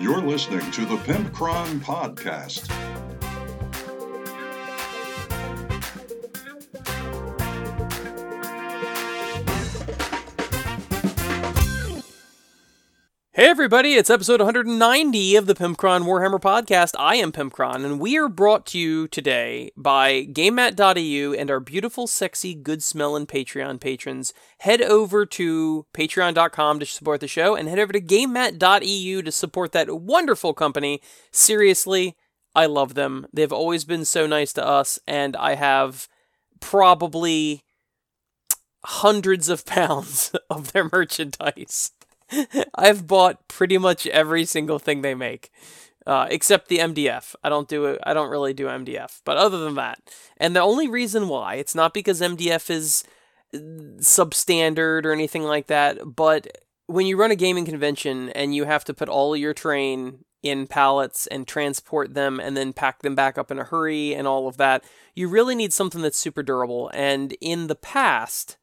You're listening to the Pimpcron Podcast. Hey everybody, it's episode 190 of the Pimpcron Warhammer podcast. I am Pimpcron, and we are brought to you today by GameMat.eu and our beautiful, sexy, good smelling Patreon patrons. Head over to patreon.com to support the show, and head over to GameMat.eu to support that wonderful company. Seriously, I love them. They've always been so nice to us, and I have probably hundreds of pounds of their merchandise. I've bought pretty much every single thing they make, uh, except the MDF. I don't do it. I don't really do MDF. But other than that, and the only reason why it's not because MDF is uh, substandard or anything like that, but when you run a gaming convention and you have to put all your train in pallets and transport them and then pack them back up in a hurry and all of that, you really need something that's super durable. And in the past,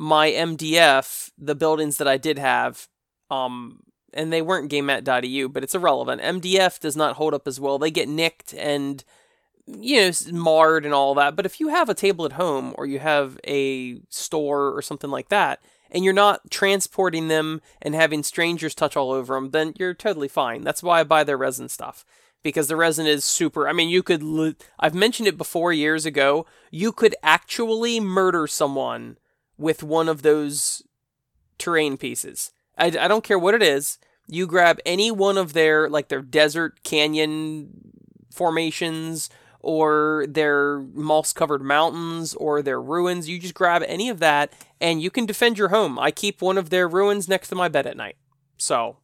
my MDF, the buildings that I did have, um, and they weren't GameMat.eu, but it's irrelevant. MDF does not hold up as well. They get nicked and you know marred and all that. But if you have a table at home or you have a store or something like that, and you're not transporting them and having strangers touch all over them, then you're totally fine. That's why I buy their resin stuff because the resin is super. I mean, you could. I've mentioned it before years ago. You could actually murder someone with one of those terrain pieces. I, I don't care what it is. You grab any one of their like their desert canyon formations or their moss covered mountains or their ruins. You just grab any of that and you can defend your home. I keep one of their ruins next to my bed at night. So,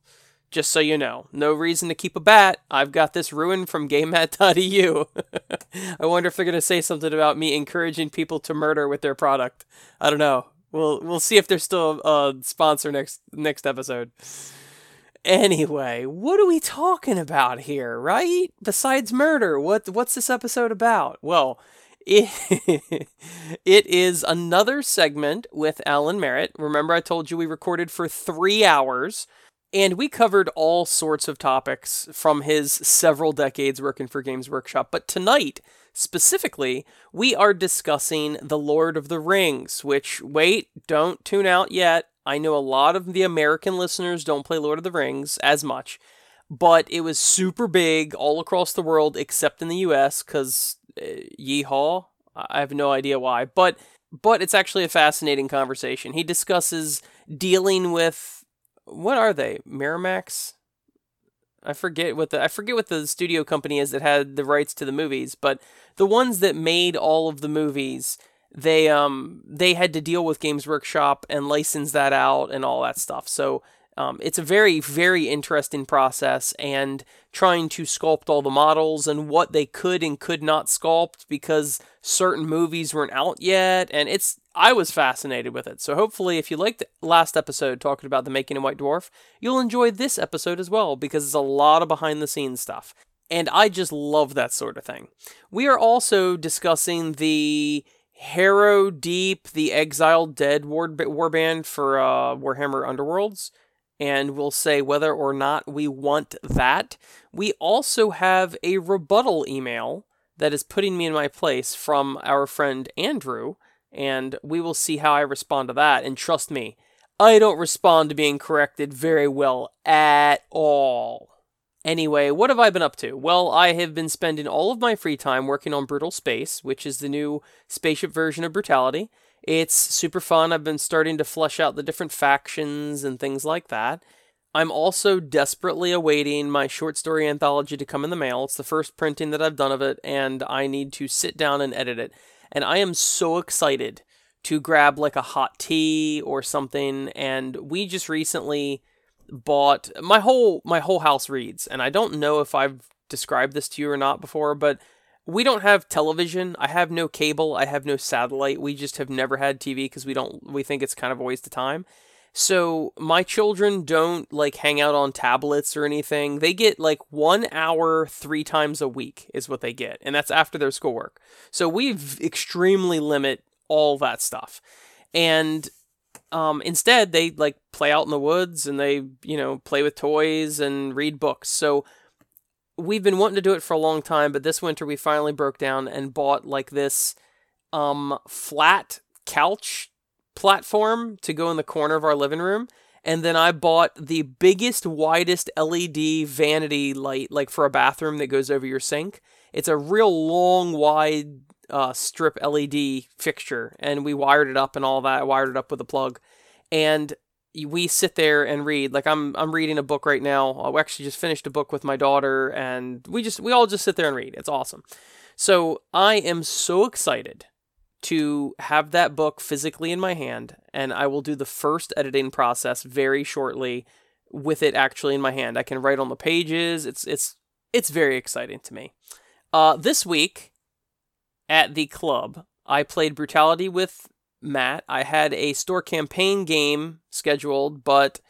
just so you know, no reason to keep a bat. I've got this ruin from GameMat.eu. I wonder if they're going to say something about me encouraging people to murder with their product. I don't know. We'll we'll see if they're still a sponsor next next episode. Anyway, what are we talking about here, right? Besides murder, what what's this episode about? Well, it, it is another segment with Alan Merrett. Remember I told you we recorded for 3 hours and we covered all sorts of topics from his several decades working for Games Workshop, but tonight Specifically, we are discussing The Lord of the Rings, which, wait, don't tune out yet. I know a lot of the American listeners don't play Lord of the Rings as much, but it was super big all across the world except in the US because uh, yeehaw. I have no idea why, but but it's actually a fascinating conversation. He discusses dealing with what are they? Miramax? I forget what the I forget what the studio company is that had the rights to the movies, but the ones that made all of the movies, they um they had to deal with Games Workshop and license that out and all that stuff. So um, it's a very very interesting process and trying to sculpt all the models and what they could and could not sculpt because certain movies weren't out yet and it's I was fascinated with it. So hopefully, if you liked the last episode talking about the making of White Dwarf, you'll enjoy this episode as well because it's a lot of behind the scenes stuff. And I just love that sort of thing. We are also discussing the Harrow Deep, the Exiled Dead war, warband for uh, Warhammer Underworlds. And we'll say whether or not we want that. We also have a rebuttal email that is putting me in my place from our friend Andrew and we will see how I respond to that. And trust me, I don't respond to being corrected very well at all. Anyway, what have I been up to? Well, I have been spending all of my free time working on Brutal Space, which is the new spaceship version of Brutality. It's super fun. I've been starting to flesh out the different factions and things like that. I'm also desperately awaiting my short story anthology to come in the mail. It's the first printing that I've done of it, and I need to sit down and edit it and I am so excited to grab like a hot tea or something. And we just recently bought my whole my whole house reads, and I don't know if I've described this to you or not before, but we don't have television. I have no cable. I have no satellite. We just have never had TV because we don't. We think it's kind of a waste of time. So my children don't like hang out on tablets or anything. They get like one hour three times a week is what they get, and that's after their schoolwork. So we've extremely limit all that stuff. And um, instead they like play out in the woods and they you know play with toys and read books. So we've been wanting to do it for a long time, but this winter we finally broke down and bought like this um, flat couch platform to go in the corner of our living room. And then I bought the biggest, widest LED vanity light, like for a bathroom that goes over your sink. It's a real long, wide uh, strip LED fixture, and we wired it up and all that. I wired it up with a plug, and we sit there and read. Like I'm, I'm reading a book right now. I actually just finished a book with my daughter, and we just, we all just sit there and read. It's awesome. So I am so excited to have that book physically in my hand, and I will do the first editing process very shortly with it actually in my hand. I can write on the pages. It's it's it's very exciting to me. Uh, this week at the club, I played Brutality with Matt. I had a store campaign game scheduled, but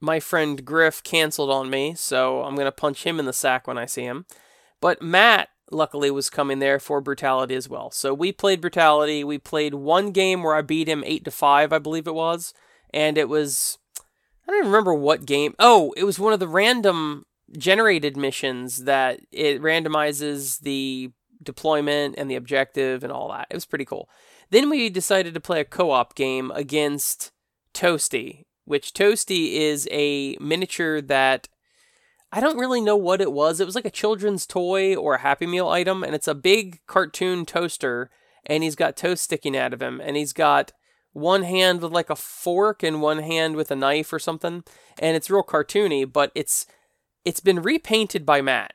my friend Griff canceled on me, so I'm gonna punch him in the sack when I see him. But Matt luckily was coming there for brutality as well. So we played brutality. We played one game where I beat him eight to five, I believe it was, and it was I don't even remember what game. Oh, it was one of the random generated missions that it randomizes the deployment and the objective and all that. It was pretty cool. Then we decided to play a co-op game against Toasty, which Toasty is a miniature that I don't really know what it was. It was like a children's toy or a Happy Meal item, and it's a big cartoon toaster, and he's got toast sticking out of him, and he's got one hand with like a fork and one hand with a knife or something, and it's real cartoony, but it's it's been repainted by Matt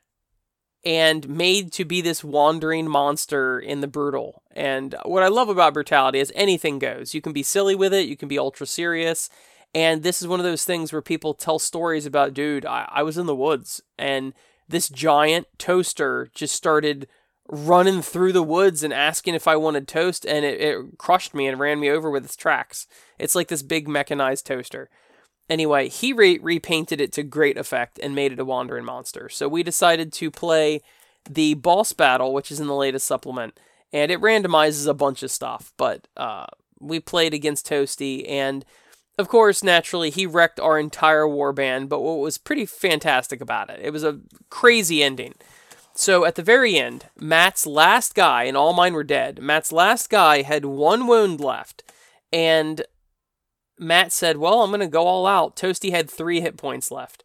and made to be this wandering monster in the brutal. And what I love about brutality is anything goes. You can be silly with it, you can be ultra serious, and this is one of those things where people tell stories about, dude, I, I was in the woods and this giant toaster just started running through the woods and asking if I wanted toast, and it, it crushed me and ran me over with its tracks. It's like this big mechanized toaster. Anyway, he re- repainted it to great effect and made it a wandering monster. So we decided to play the boss battle, which is in the latest supplement, and it randomizes a bunch of stuff. But uh, we played against Toasty, and of course, naturally, he wrecked our entire warband, but what was pretty fantastic about it, it was a crazy ending. So at the very end, Matt's last guy, and all mine were dead, Matt's last guy had one wound left, and Matt said, Well, I'm going to go all out. Toasty had three hit points left.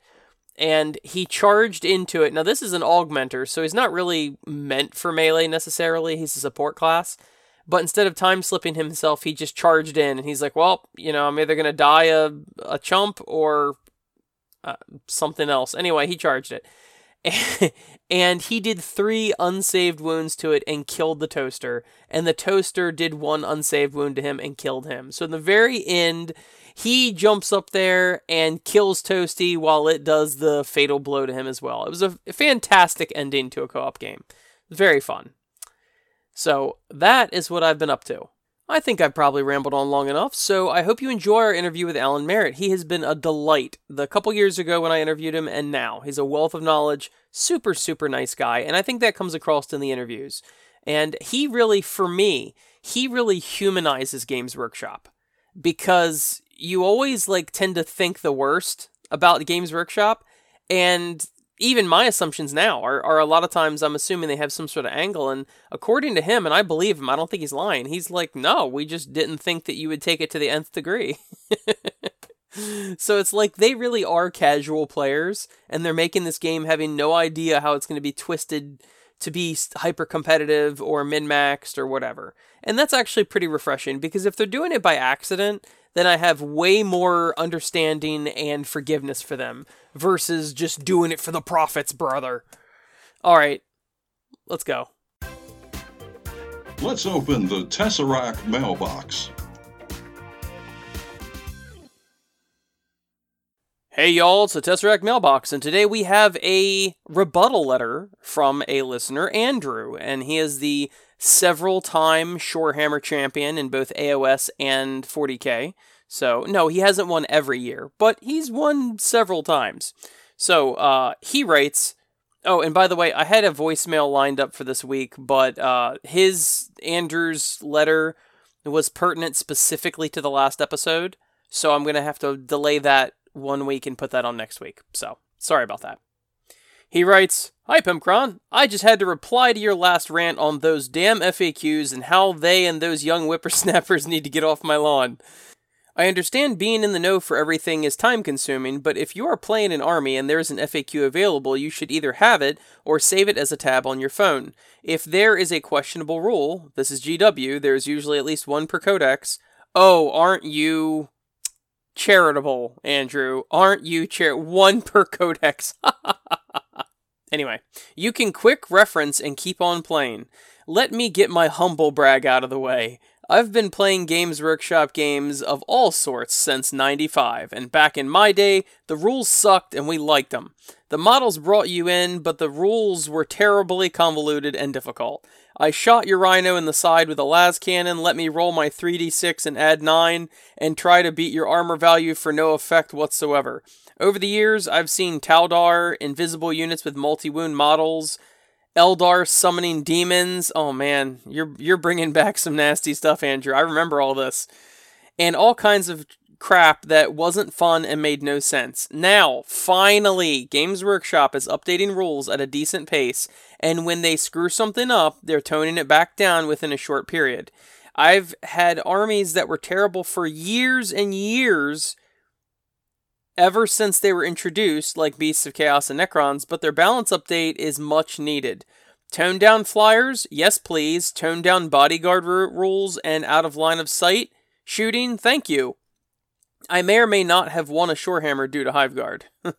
And he charged into it. Now, this is an augmenter, so he's not really meant for melee necessarily. He's a support class. But instead of time slipping himself, he just charged in and he's like, well, you know, I'm either going to die a, a chump or uh, something else. Anyway, he charged it. and he did three unsaved wounds to it and killed the toaster. And the toaster did one unsaved wound to him and killed him. So in the very end, he jumps up there and kills Toasty while it does the fatal blow to him as well. It was a fantastic ending to a co op game. Very fun. So that is what I've been up to. I think I've probably rambled on long enough, so I hope you enjoy our interview with Alan Merrett. He has been a delight the couple years ago when I interviewed him, and now. He's a wealth of knowledge, super, super nice guy, and I think that comes across in the interviews. And he really, for me, he really humanizes Games Workshop because you always like tend to think the worst about Games Workshop, and even my assumptions now are, are a lot of times I'm assuming they have some sort of angle. And according to him, and I believe him, I don't think he's lying. He's like, no, we just didn't think that you would take it to the nth degree. so it's like they really are casual players, and they're making this game having no idea how it's going to be twisted to be hyper competitive or min maxed or whatever. And that's actually pretty refreshing because if they're doing it by accident, then I have way more understanding and forgiveness for them versus just doing it for the profits, brother. All right, let's go. Let's open the Tesseract mailbox. Hey y'all, it's the Tesseract Mailbox, and today we have a rebuttal letter from a listener, Andrew, and he is the several time Shorehammer champion in both AOS and 40k. So, no, he hasn't won every year, but he's won several times. So, uh, he writes. Oh, and by the way, I had a voicemail lined up for this week, but uh, his Andrew's letter was pertinent specifically to the last episode. So I'm going to have to delay that one week and put that on next week. So sorry about that. He writes, Hi Pimpcron, I just had to reply to your last rant on those damn FAQs and how they and those young whippersnappers need to get off my lawn. I understand being in the know for everything is time consuming, but if you are playing an army and there is an FAQ available, you should either have it or save it as a tab on your phone. If there is a questionable rule, this is GW, there is usually at least one per codex. Oh, aren't you charitable, Andrew? Aren't you char- one per codex? anyway, you can quick reference and keep on playing. Let me get my humble brag out of the way. I've been playing Games Workshop games of all sorts since 95, and back in my day, the rules sucked and we liked them. The models brought you in, but the rules were terribly convoluted and difficult. I shot your rhino in the side with a las cannon, let me roll my 3d6 and add 9, and try to beat your armor value for no effect whatsoever. Over the years, I've seen Taudar, invisible units with multi wound models, Eldar summoning demons. Oh man, you're you're bringing back some nasty stuff, Andrew. I remember all this, and all kinds of crap that wasn't fun and made no sense. Now, finally, Games Workshop is updating rules at a decent pace, and when they screw something up, they're toning it back down within a short period. I've had armies that were terrible for years and years ever since they were introduced, like Beasts of Chaos and Necrons, but their balance update is much needed. Tone down flyers, yes please. Tone down bodyguard r- rules and out of line of sight shooting, thank you. I may or may not have won a Shorehammer due to Hiveguard.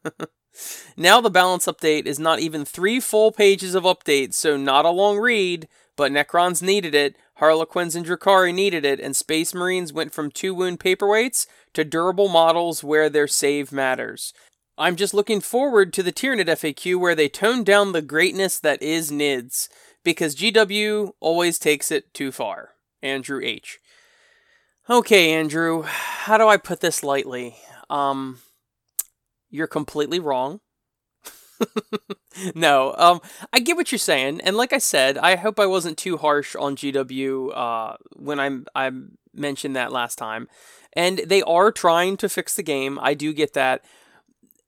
now the balance update is not even three full pages of updates, so not a long read, but Necrons needed it, Harlequins and Drukhari needed it, and Space Marines went from two wound paperweights to durable models where their save matters. I'm just looking forward to the Tyranid FAQ where they tone down the greatness that is NIDS, because GW always takes it too far. Andrew H. Okay, Andrew, how do I put this lightly? Um, you're completely wrong. no, um, I get what you're saying, and like I said, I hope I wasn't too harsh on GW uh, when I'm I mentioned that last time. And they are trying to fix the game. I do get that.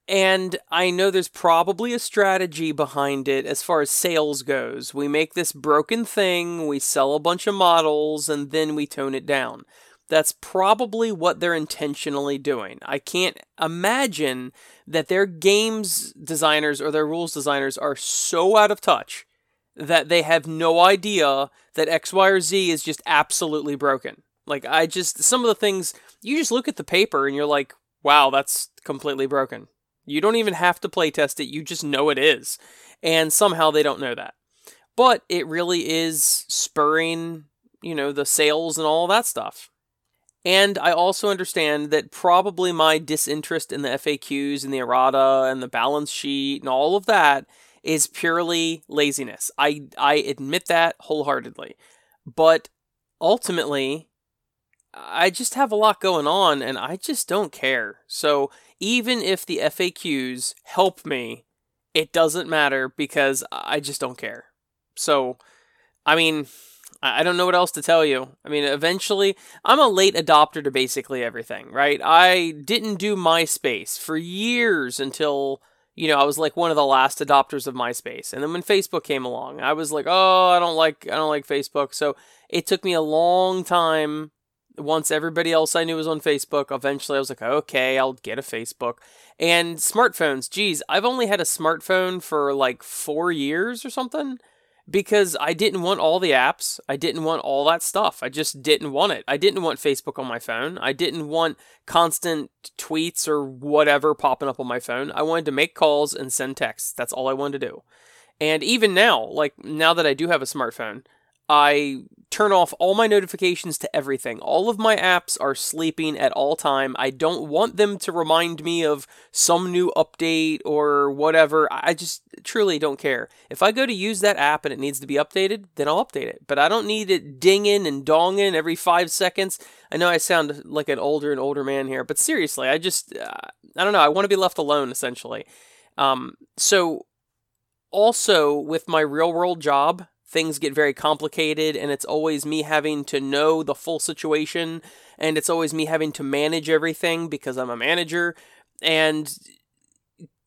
And I know there's probably a strategy behind it as far as sales goes. We make this broken thing, we sell a bunch of models, and then we tone it down. That's probably what they're intentionally doing. I can't imagine that their games designers or their rules designers are so out of touch that they have no idea that X, Y, or Z is just absolutely broken. Like, I just, some of the things, you just look at the paper and you're like, wow, that's completely broken. You don't even have to play test it, you just know it is. And somehow they don't know that. But it really is spurring, you know, the sales and all that stuff. And I also understand that probably my disinterest in the FAQs and the errata and the balance sheet and all of that is purely laziness. I, I admit that wholeheartedly. But ultimately, I just have a lot going on and I just don't care. So even if the FAQs help me, it doesn't matter because I just don't care. So, I mean, I don't know what else to tell you. I mean, eventually, I'm a late adopter to basically everything, right? I didn't do MySpace for years until, you know, I was like one of the last adopters of MySpace. And then when Facebook came along, I was like, "Oh, I don't like I don't like Facebook." So, it took me a long time once everybody else I knew was on Facebook, eventually I was like, okay, I'll get a Facebook. And smartphones, geez, I've only had a smartphone for like four years or something because I didn't want all the apps. I didn't want all that stuff. I just didn't want it. I didn't want Facebook on my phone. I didn't want constant tweets or whatever popping up on my phone. I wanted to make calls and send texts. That's all I wanted to do. And even now, like now that I do have a smartphone, I turn off all my notifications to everything. All of my apps are sleeping at all time. I don't want them to remind me of some new update or whatever. I just truly don't care. If I go to use that app and it needs to be updated, then I'll update it. But I don't need it dinging and donging every 5 seconds. I know I sound like an older and older man here, but seriously, I just uh, I don't know, I want to be left alone essentially. Um so also with my real world job things get very complicated and it's always me having to know the full situation and it's always me having to manage everything because I'm a manager and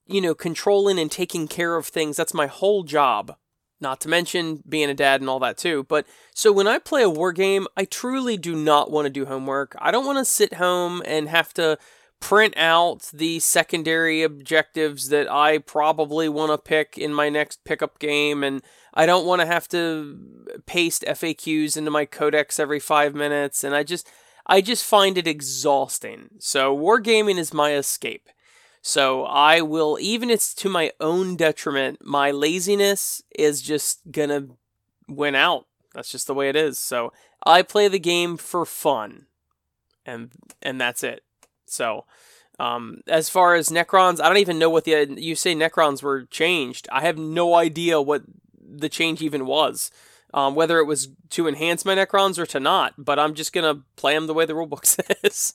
you know controlling and taking care of things. That's my whole job. Not to mention being a dad and all that too. But so when I play a war game I truly do not want to do homework. I don't want to sit home and have to print out the secondary objectives that I probably want to pick in my next pickup game and I don't want to have to paste FAQs into my codex every 5 minutes and I just I just find it exhausting. So wargaming is my escape. So I will even it's to my own detriment, my laziness is just to win out. That's just the way it is. So I play the game for fun. And and that's it. So, um, as far as Necrons, I don't even know what the you say Necrons were changed. I have no idea what the change even was. Um, whether it was to enhance my Necrons or to not, but I'm just gonna play them the way the rulebook says.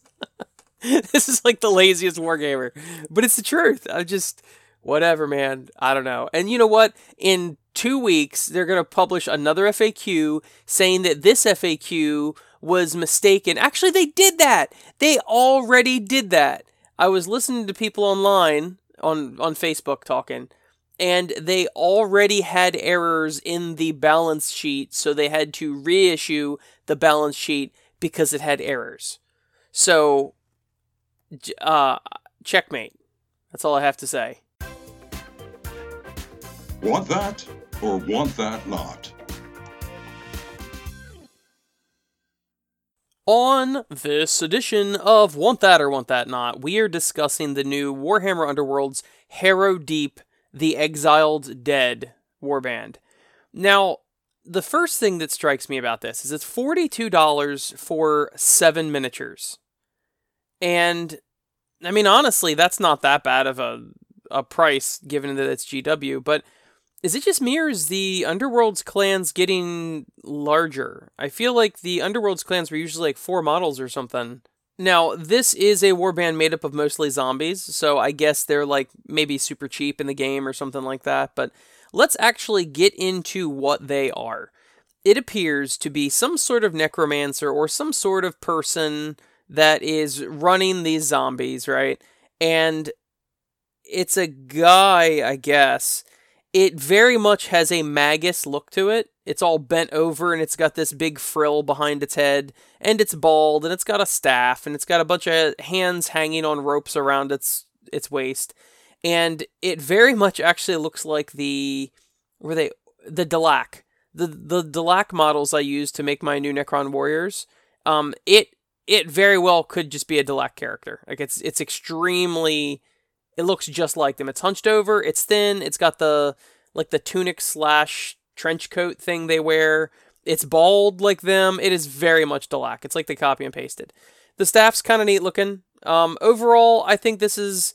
this is like the laziest wargamer, but it's the truth. I just whatever, man. I don't know. And you know what? In two weeks, they're gonna publish another FAQ saying that this FAQ was mistaken. Actually, they did that. They already did that. I was listening to people online on on Facebook talking and they already had errors in the balance sheet, so they had to reissue the balance sheet because it had errors. So, uh, checkmate. That's all I have to say. Want that or want that not? On this edition of Want That or Want That Not, we are discussing the new Warhammer Underworlds Harrow Deep the Exiled Dead warband. Now, the first thing that strikes me about this is it's $42 for seven miniatures. And I mean, honestly, that's not that bad of a, a price given that it's GW, but is it just me or is the Underworld's clans getting larger? I feel like the Underworld's clans were usually like four models or something. Now, this is a warband made up of mostly zombies, so I guess they're like maybe super cheap in the game or something like that, but let's actually get into what they are. It appears to be some sort of necromancer or some sort of person that is running these zombies, right? And it's a guy, I guess. It very much has a magus look to it. It's all bent over and it's got this big frill behind its head and it's bald and it's got a staff and it's got a bunch of hands hanging on ropes around its its waist. And it very much actually looks like the were they the Delaque the the Delaque models I used to make my new Necron warriors um it it very well could just be a Delaque character. Like it's it's extremely it looks just like them it's hunched over it's thin it's got the like the tunic slash trench coat thing they wear. It's bald like them. It is very much Delaque. It's like they copy and pasted. The staff's kind of neat looking. Um, overall, I think this is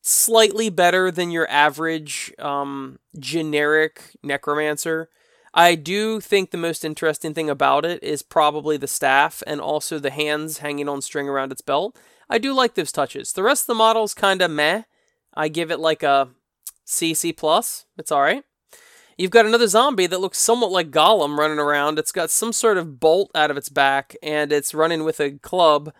slightly better than your average um, generic necromancer. I do think the most interesting thing about it is probably the staff and also the hands hanging on string around its belt. I do like those touches. The rest of the model's kind of meh. I give it like a CC plus. It's all right. You've got another zombie that looks somewhat like Gollum running around. It's got some sort of bolt out of its back and it's running with a club.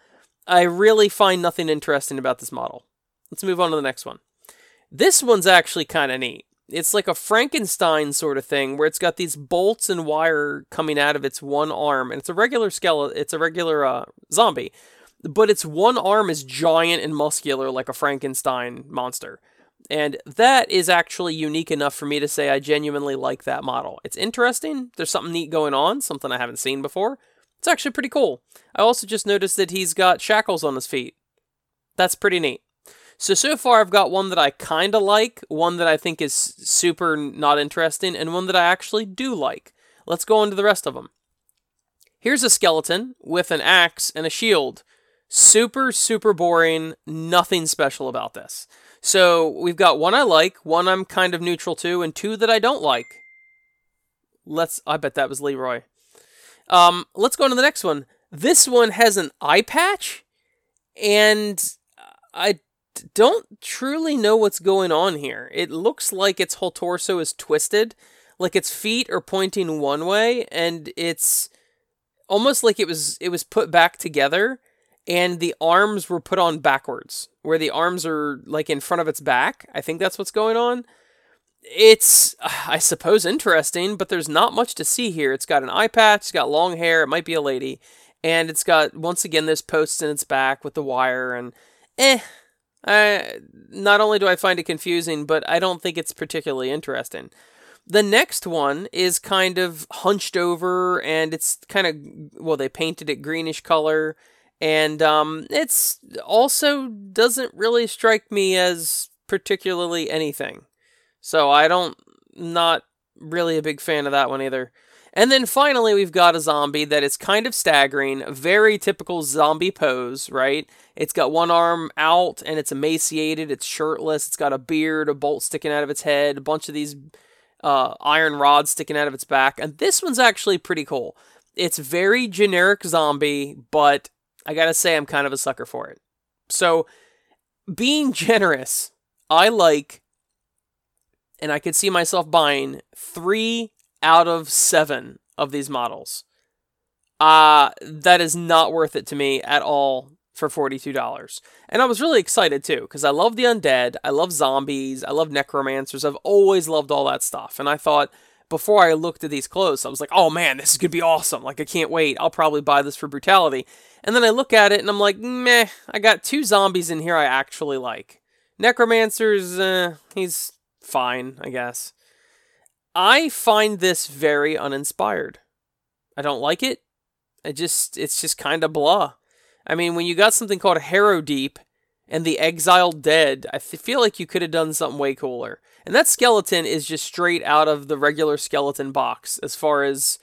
I really find nothing interesting about this model. Let's move on to the next one. This one's actually kind of neat. It's like a Frankenstein sort of thing where it's got these bolts and wire coming out of its one arm, and it's a regular skeleton. It's a regular uh, zombie, but its one arm is giant and muscular like a Frankenstein monster. And that is actually unique enough for me to say I genuinely like that model. It's interesting. There's something neat going on, something I haven't seen before. It's actually pretty cool. I also just noticed that he's got shackles on his feet. That's pretty neat. So, so far I've got one that I kind of like, one that I think is super not interesting, and one that I actually do like. Let's go on to the rest of them. Here's a skeleton with an axe and a shield. Super, super boring. Nothing special about this. So we've got one I like, one I'm kind of neutral to, and two that I don't like. Let's. I bet that was Leroy. Um, let's go on to the next one. This one has an eye patch, and I don't truly know what's going on here. It looks like its whole torso is twisted, like its feet are pointing one way and it's almost like it was it was put back together and the arms were put on backwards where the arms are like in front of its back. I think that's what's going on. It's I suppose interesting, but there's not much to see here. It's got an eye patch, it's got long hair, it might be a lady, and it's got once again this post in its back with the wire and eh I, not only do I find it confusing, but I don't think it's particularly interesting. The next one is kind of hunched over and it's kind of, well, they painted it greenish color. And um, it's also doesn't really strike me as particularly anything. So I don't, not really a big fan of that one either. And then finally, we've got a zombie that is kind of staggering, very typical zombie pose, right? It's got one arm out and it's emaciated, it's shirtless, it's got a beard, a bolt sticking out of its head, a bunch of these uh, iron rods sticking out of its back. And this one's actually pretty cool. It's very generic zombie, but I gotta say, I'm kind of a sucker for it. So, being generous, I like, and I could see myself buying three out of seven of these models. Uh, that is not worth it to me at all for $42. And I was really excited too, because I love the undead, I love zombies, I love necromancers, I've always loved all that stuff. And I thought, before I looked at these clothes, I was like, oh man, this is gonna be awesome. Like, I can't wait. I'll probably buy this for brutality. And then I look at it and I'm like, meh, I got two zombies in here I actually like. Necromancers, uh, he's fine, I guess. I find this very uninspired. I don't like it. I just, it's just kind of blah. I mean, when you got something called Harrow Deep and the Exiled Dead, I feel like you could have done something way cooler. And that skeleton is just straight out of the regular skeleton box as far as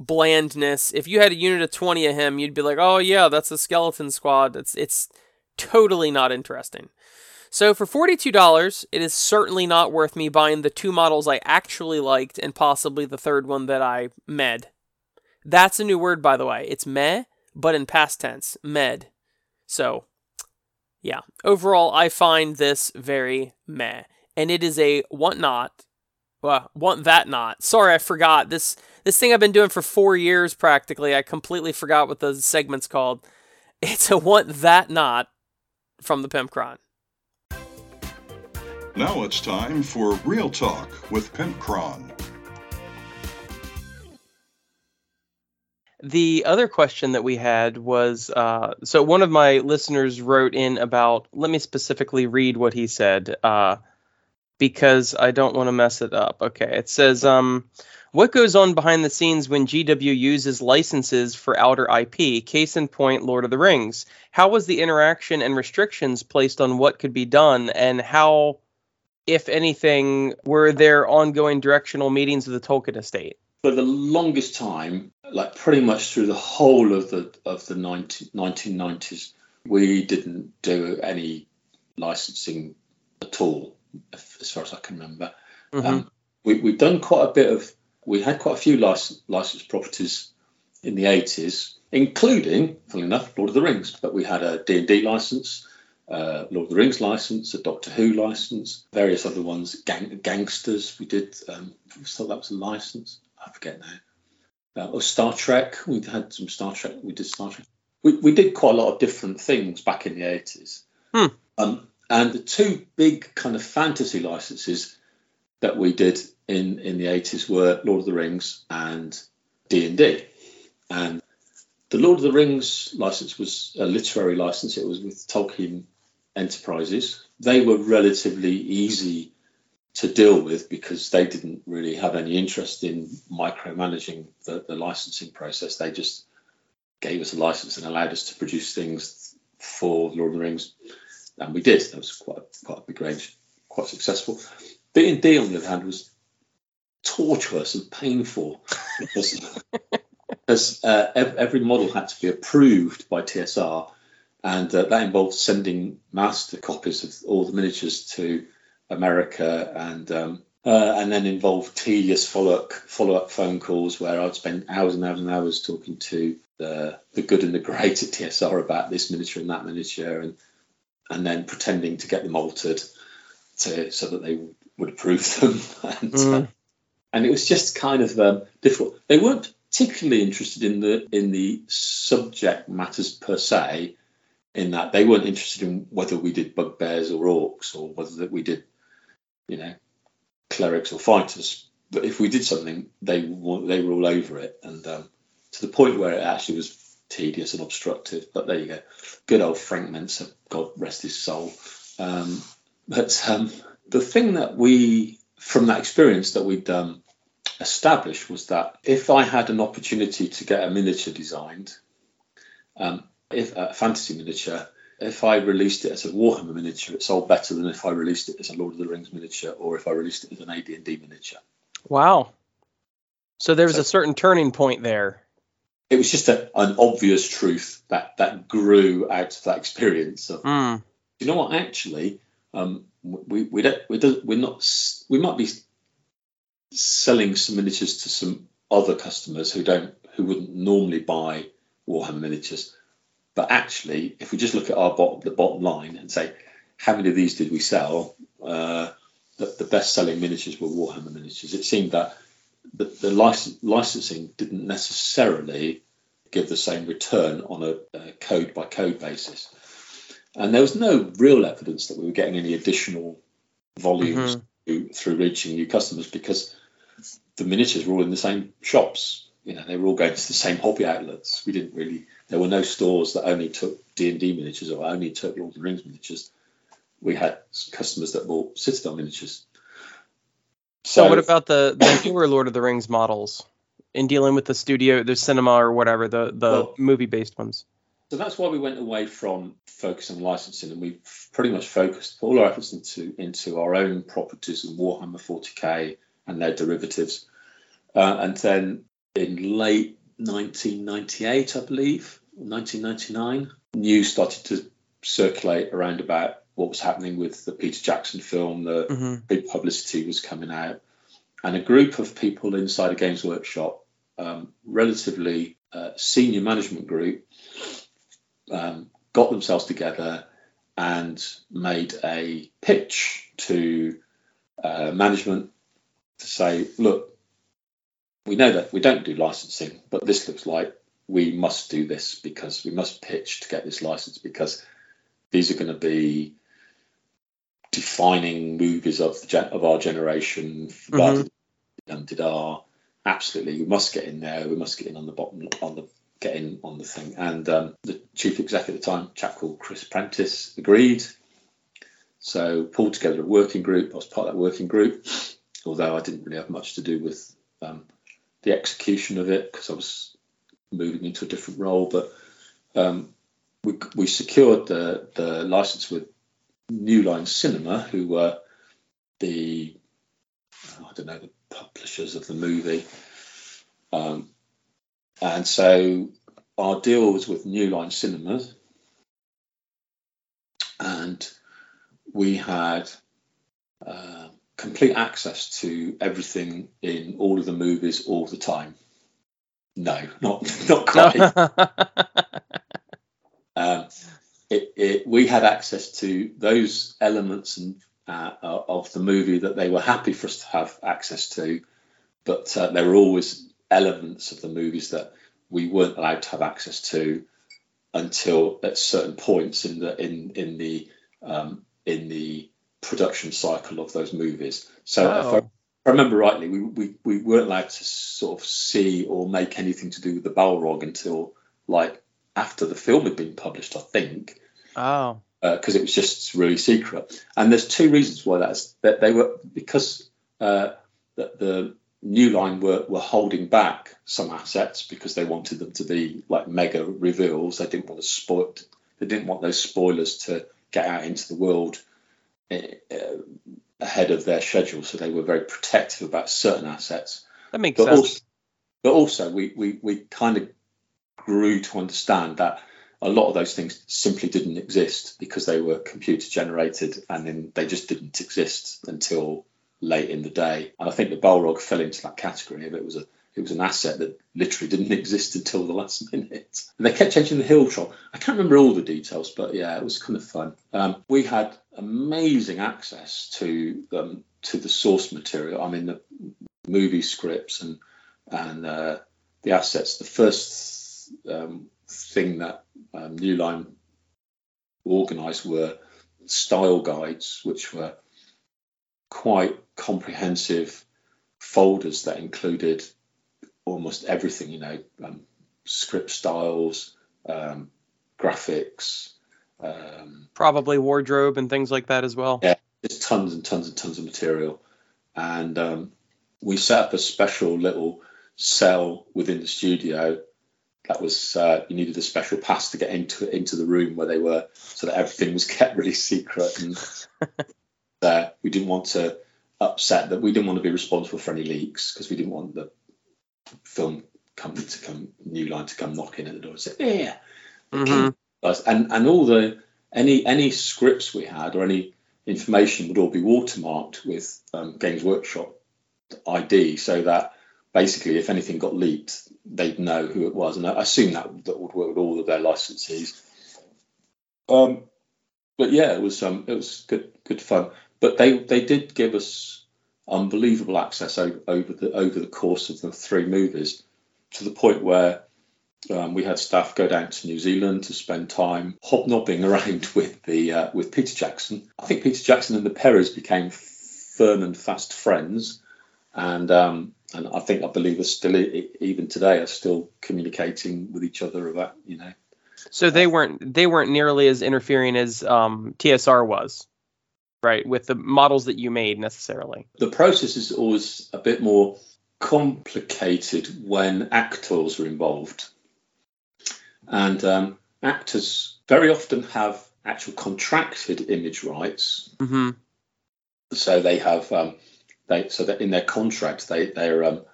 blandness. If you had a unit of 20 of him, you'd be like, "Oh yeah, that's a skeleton squad." It's it's totally not interesting. So for $42, it is certainly not worth me buying the two models I actually liked and possibly the third one that I med. That's a new word by the way. It's meh but in past tense, med. So, yeah. Overall, I find this very meh. And it is a want not, well, want that not. Sorry, I forgot. This this thing I've been doing for four years practically. I completely forgot what the segment's called. It's a want that not from the Pimpcron. Now it's time for Real Talk with Pimpcron. The other question that we had was uh, so one of my listeners wrote in about, let me specifically read what he said uh, because I don't want to mess it up. Okay, it says, um, what goes on behind the scenes when GW uses licenses for outer IP? Case in point, Lord of the Rings. How was the interaction and restrictions placed on what could be done, and how, if anything, were there ongoing directional meetings of the Tolkien estate? For the longest time, like pretty much through the whole of the of the 19, 1990s, we didn't do any licensing at all, as far as I can remember. Mm-hmm. Um, we, we've done quite a bit of. We had quite a few license, licensed properties in the 80s, including, funnily enough, Lord of the Rings. But we had a D&D license, uh, Lord of the Rings license, a Doctor Who license, various other ones, gang, gangsters. We did. Um, so that was a license. I forget now uh, or Star Trek. We had some Star Trek. We did Star Trek. We, we did quite a lot of different things back in the 80s. Hmm. Um, and the two big kind of fantasy licenses that we did in, in the 80s were Lord of the Rings and D&D. And the Lord of the Rings license was a literary license. It was with Tolkien Enterprises. They were relatively easy to deal with because they didn't really have any interest in micromanaging the, the licensing process. They just gave us a license and allowed us to produce things for Lord of the Rings, and we did. That was quite quite a big range, quite successful. D and D, on the other hand, was torturous and painful because, because uh, every model had to be approved by TSR, and uh, that involved sending master copies of all the miniatures to America and um, uh, and then involved tedious follow up follow up phone calls where I'd spend hours and hours and hours talking to the the good and the great at TSR about this miniature and that miniature and and then pretending to get them altered to so that they would approve them and mm. uh, and it was just kind of um, difficult. They weren't particularly interested in the in the subject matters per se, in that they weren't interested in whether we did bugbears or orcs or whether that we did, you know, clerics or fighters. But if we did something, they were- they were all over it, and um, to the point where it actually was tedious and obstructive. But there you go. Good old Frank Mentzer, God rest his soul. Um, but um, the thing that we, from that experience that we'd um, established, was that if I had an opportunity to get a miniature designed, um, if a fantasy miniature, if I released it as a Warhammer miniature, it sold better than if I released it as a Lord of the Rings miniature or if I released it as an AD&D miniature. Wow. So there was So- a certain turning point there. It was just a, an obvious truth that that grew out of that experience of Mm. you know what? Actually, um, we we don't we don't we're not we might be selling some miniatures to some other customers who don't who wouldn't normally buy Warhammer miniatures, but actually, if we just look at our bottom the bottom line and say how many of these did we sell, uh, the, the best selling miniatures were Warhammer miniatures. It seemed that the, the license, licensing didn't necessarily give the same return on a, a code by code basis and there was no real evidence that we were getting any additional volumes mm-hmm. through, through reaching new customers because the miniatures were all in the same shops. You know, they were all going to the same hobby outlets. We didn't really. There were no stores that only took D and D miniatures or only took Lord of the Rings miniatures. We had customers that bought Citadel miniatures. So, what about the the newer Lord of the Rings models in dealing with the studio, the cinema or whatever, the the Well- movie based ones? So that's why we went away from focusing on licensing, and we pretty much focused all our efforts into into our own properties and Warhammer 40k and their derivatives. Uh, and then in late 1998, I believe, 1999, news started to circulate around about what was happening with the Peter Jackson film. The hmm big publicity was coming out, and a group of people inside a Games Workshop, um, relatively uh, senior management group, um, got themselves together and made a pitch to uh, management to say, look, we know that we don't do licensing, but this looks like we must do this because we must pitch to get this license because these are going to be defining movies of the gen- of our generation. Mhm. And did our absolutely we must get in there. We must get in on the bottom on the get in on the thing. And um, the chief exec at the time, a chap called Chris Prentice, agreed. So pulled together a working group. I was part of that working group, although I didn't really have much to do with um, the execution of it because I was moving into a different role. But um, we, we secured the, the license with New Line Cinema, who were the I don't know the publishers of the movie. Um, and so our deal was with New Line Cinemas, and we had uh, complete access to everything in all of the movies all the time. No, not not quite. it, it, we had access to those elements and uh, of the movie that they were happy for us to have access to, but uh, there were always elements of the movies that we weren't allowed to have access to until at certain points in the in in the um, in the production cycle of those movies. So if I, if oh. I remember rightly, we, we we weren't allowed to sort of see or make anything to do with the Balrog until like after the film had been published, I think oh. because it was just really secret. And there's two reasons why that's that they were because uh, the, the new line were, were holding back some assets because they wanted them to be like mega reveals. They didn't want to spoil. They didn't want those spoilers to get out into the world uh, ahead of their schedule. So they were very protective about certain assets. That makes But sense. also, but also we, we, we kind of grew to understand that a lot of those things simply didn't exist because they were computer generated and then they just didn't exist until late in the day. And I think the Balrog fell into that category of it was a it was an asset that literally didn't exist until the last minute. And they kept changing the hill troll. I can't remember all the details, but yeah, it was kind of fun. Um, we had amazing access to um, to the source material. I mean, the, movie scripts and and uh, the assets. The first um, thing that um, New Line organised were style guides, which were quite comprehensive folders that included almost everything, you know, um, script styles, um, graphics, um, probably wardrobe and things like that as well. Yeah, just tons and tons and tons of material, and um, we set up a special little cell within the studio. That was uh, you needed a special pass to get into into the room where they were, so that everything was kept really secret. And uh, we didn't want to upset that. We didn't want to be responsible for any leaks because we didn't want the film company to come, New Line to come knocking at the door and say, "Yeah." Mm-hmm. And and all the any any scripts we had or any information would all be watermarked with um, Games Workshop ID, so that basically if anything got leaked, they'd know who it was. And I assume that that would work with all of their licensees. Um, but yeah, it was um, it was good good fun. But they they did give us unbelievable access over, over the over the course of the three movies, to the point where um, we had staff go down to New Zealand to spend time hobnobbing around with the uh, with Peter Jackson. I think Peter Jackson and the Perrys became firm and fast friends, and um, and I think I believe are still even today are still communicating with each other about you know. So they weren't they weren't nearly as interfering as um, TSR was, right? With the models that you made necessarily. The process is always a bit more complicated when actors are involved, and um, actors very often have actual contracted image rights. Mm-hmm. So they have um, they so that in their contract they they're um,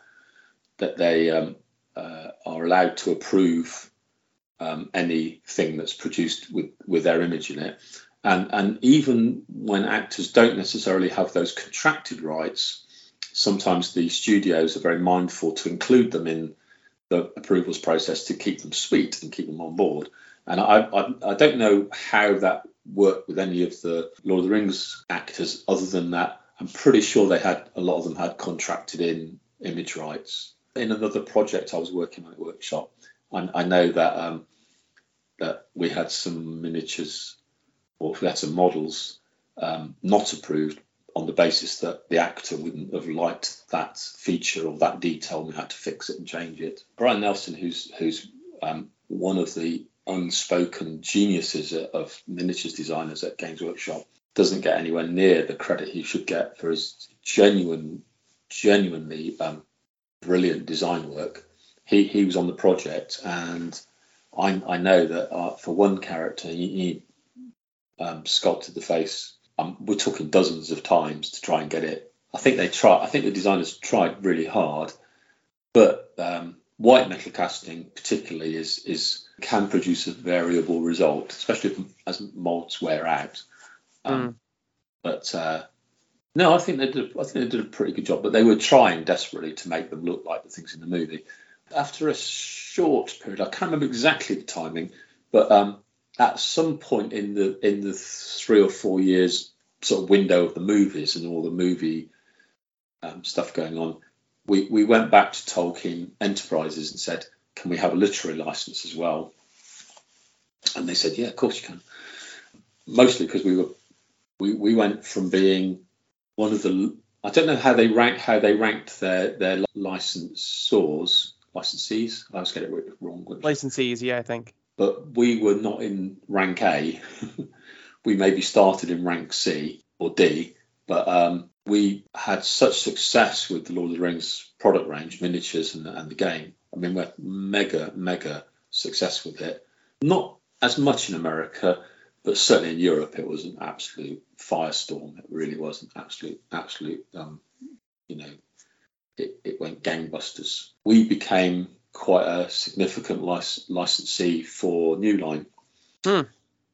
that they um, uh, are allowed to approve um, anything that's produced with with their image in it, and and even when actors don't necessarily have those contracted rights, sometimes the studios are very mindful to include them in the approvals process to keep them sweet and keep them on board. And I, I, I don't know how that worked with any of the Lord of the Rings actors, other than that I'm pretty sure they had a lot of them had contracted in image rights. In another project I was working on at workshop, I, I know that um, that we had some miniatures or we had some models um, not approved on the basis that the actor wouldn't have liked that feature or that detail and we had to fix it and change it. Brian Nelson, who's who's um, one of the unspoken geniuses of miniatures designers at Games Workshop, doesn't get anywhere near the credit he should get for his genuine, genuinely um, brilliant design work. He he was on the project, and I I know that uh, for one character he, he um, sculpted the face. Um, we're talking dozens of times to try and get it. I think they try. I think the designers tried really hard, but um, white metal casting particularly is is can produce a variable result, especially as molds wear out. Um, mm. But uh, no, I think they did. I think they did a pretty good job. But they were trying desperately to make them look like the things in the movie. After a short period, I can't remember exactly the timing, but um, at some point in the in the three or four years sort of window of the movies and all the movie um, stuff going on, we we went back to Tolkien Enterprises and said, "Can we have a literary license as well?" And they said, "Yeah, of course you can." Mostly because we were we, we went from being one of the I don't know how they rank how they ranked their their licensors licensees. I always get it wrong. Licensees, yeah, I think. But we were not in rank A. we maybe started in rank C or D, but um, we had such success with the Lord of the Rings product range, miniatures, and, and the game. I mean, we're mega, mega success with it. Not as much in America, but certainly in Europe, it was an absolute firestorm. It really was an absolute, absolute, um, you know, it, it went gangbusters. We became quite a significant lic- licensee for New Line. Hmm.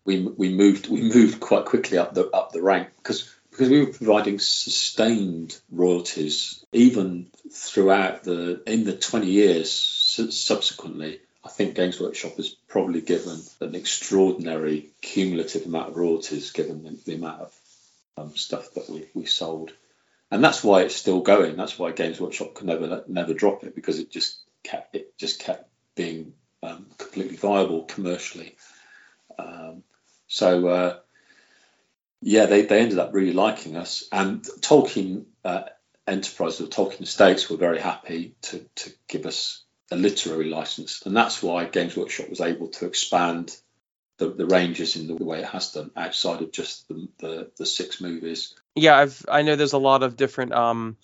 We, we moved we moved quite quickly up the up the rank because because we were providing sustained royalties even throughout the in the 20 years subsequently I think Games Workshop has probably given an extraordinary cumulative amount of royalties given the, the amount of um, stuff that we, we sold. and that's why it's still going. That's why Games Workshop can never never drop it because it just kept it just kept being um, completely viable commercially. Um, so uh, yeah, they, they ended up really liking us, and Tolkien uh, Enterprise or Tolkien Estates were very happy to to give us a literary license, and that's why Games Workshop was able to expand the, the ranges in the way it has done outside of just the, the, the six movies. Yeah, I've I know there's a lot of different um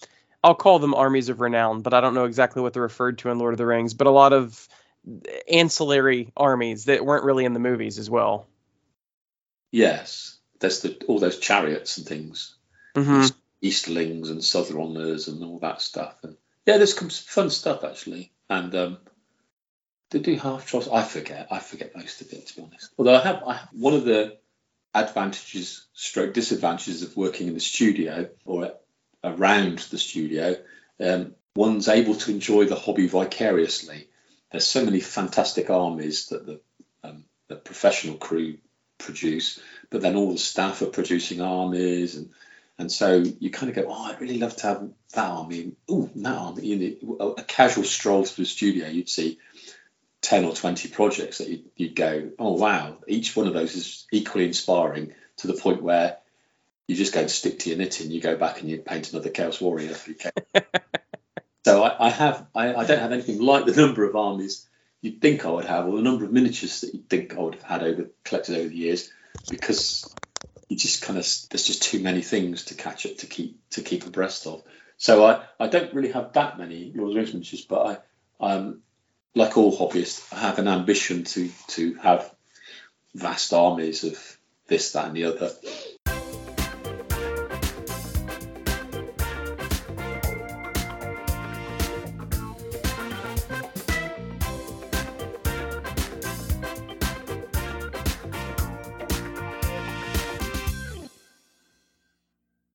I'll call them armies of renown, but I don't know exactly what they're referred to in Lord of the Rings, but a lot of ancillary armies that weren't really in the movies as well. Yes, there's the, all those chariots and things, mm-hmm. Easterlings and Southroners and all that stuff. And yeah, there's some fun stuff actually. And um, they do half trolls. I forget. I forget most of it to be honest. Although I have, I have one of the advantages, stroke disadvantages of working in the studio or around the studio. Um, one's able to enjoy the hobby vicariously. There's so many fantastic armies that the, um, the professional crew produce, but then all the staff are producing armies and and so you kind of go, oh, I'd really love to have that army. Oh, that army. You know, a casual stroll through the studio, you'd see 10 or 20 projects that you'd, you'd, go, oh, wow, each one of those is equally inspiring to the point where you just go and stick to your knitting. You go back and you paint another Chaos Warrior. so I, I have, I, I, don't have anything like the number of armies you'd think I would have, or the number of miniatures that you'd think I would have had over collected over the years, because you just kind of there's just too many things to catch up to keep to keep abreast of. So I, I don't really have that many Lord of the Rings but I um, like all hobbyists, I have an ambition to to have vast armies of this, that, and the other.